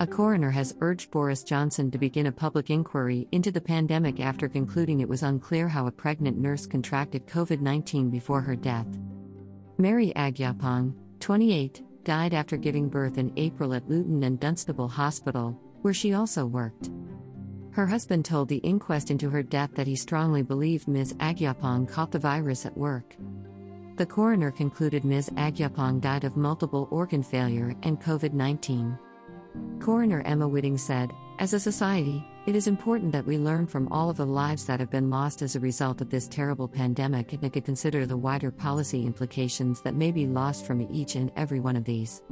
A coroner has urged Boris Johnson to begin a public inquiry into the pandemic after concluding it was unclear how a pregnant nurse contracted COVID 19 before her death. Mary Agyapong, 28, died after giving birth in April at Luton and Dunstable Hospital, where she also worked. Her husband told the inquest into her death that he strongly believed Ms. Agyapong caught the virus at work. The coroner concluded Ms. Agyapong died of multiple organ failure and COVID 19. Coroner Emma Whitting said, As a society, it is important that we learn from all of the lives that have been lost as a result of this terrible pandemic and to consider the wider policy implications that may be lost from each and every one of these.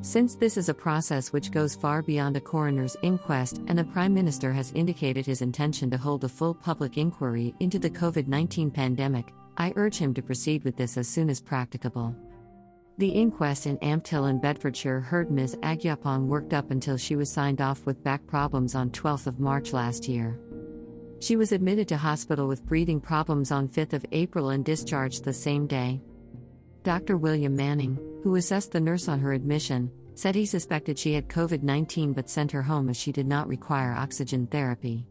Since this is a process which goes far beyond a coroner's inquest, and the Prime Minister has indicated his intention to hold a full public inquiry into the COVID 19 pandemic, I urge him to proceed with this as soon as practicable. The inquest in Ampthill in Bedfordshire heard Ms. Agyapong worked up until she was signed off with back problems on 12 March last year. She was admitted to hospital with breathing problems on 5 April and discharged the same day. Dr. William Manning, who assessed the nurse on her admission, said he suspected she had COVID 19 but sent her home as she did not require oxygen therapy.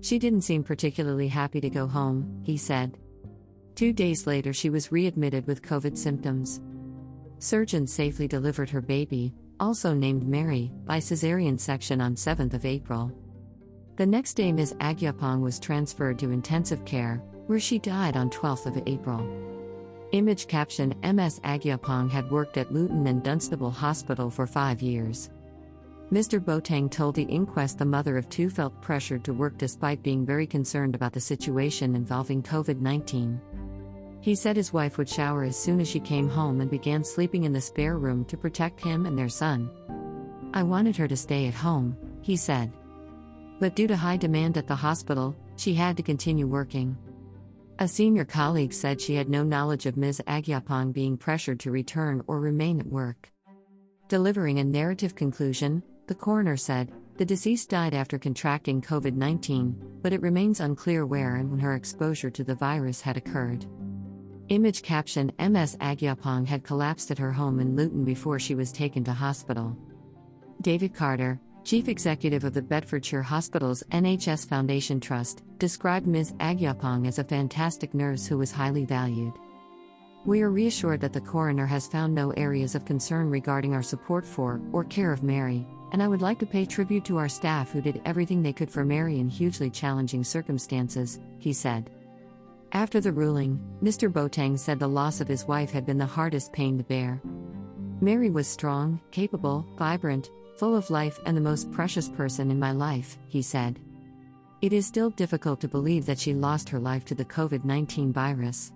She didn't seem particularly happy to go home, he said. Two days later, she was readmitted with COVID symptoms. Surgeons safely delivered her baby, also named Mary, by cesarean section on 7th of April. The next day Ms. Agyapong was transferred to intensive care, where she died on 12th of April. Image caption MS Agyapong had worked at Luton and Dunstable Hospital for five years. Mr. Boateng told the inquest the mother of two felt pressured to work despite being very concerned about the situation involving COVID 19. He said his wife would shower as soon as she came home and began sleeping in the spare room to protect him and their son. I wanted her to stay at home, he said. But due to high demand at the hospital, she had to continue working. A senior colleague said she had no knowledge of Ms. Agyapong being pressured to return or remain at work. Delivering a narrative conclusion, the coroner said, the deceased died after contracting COVID 19, but it remains unclear where and when her exposure to the virus had occurred. Image caption MS Agyapong had collapsed at her home in Luton before she was taken to hospital. David Carter, chief executive of the Bedfordshire Hospitals NHS Foundation Trust, described Ms. Agyapong as a fantastic nurse who was highly valued. We are reassured that the coroner has found no areas of concern regarding our support for or care of Mary, and I would like to pay tribute to our staff who did everything they could for Mary in hugely challenging circumstances, he said. After the ruling, Mr. Boateng said the loss of his wife had been the hardest pain to bear. Mary was strong, capable, vibrant, full of life, and the most precious person in my life, he said. It is still difficult to believe that she lost her life to the COVID 19 virus.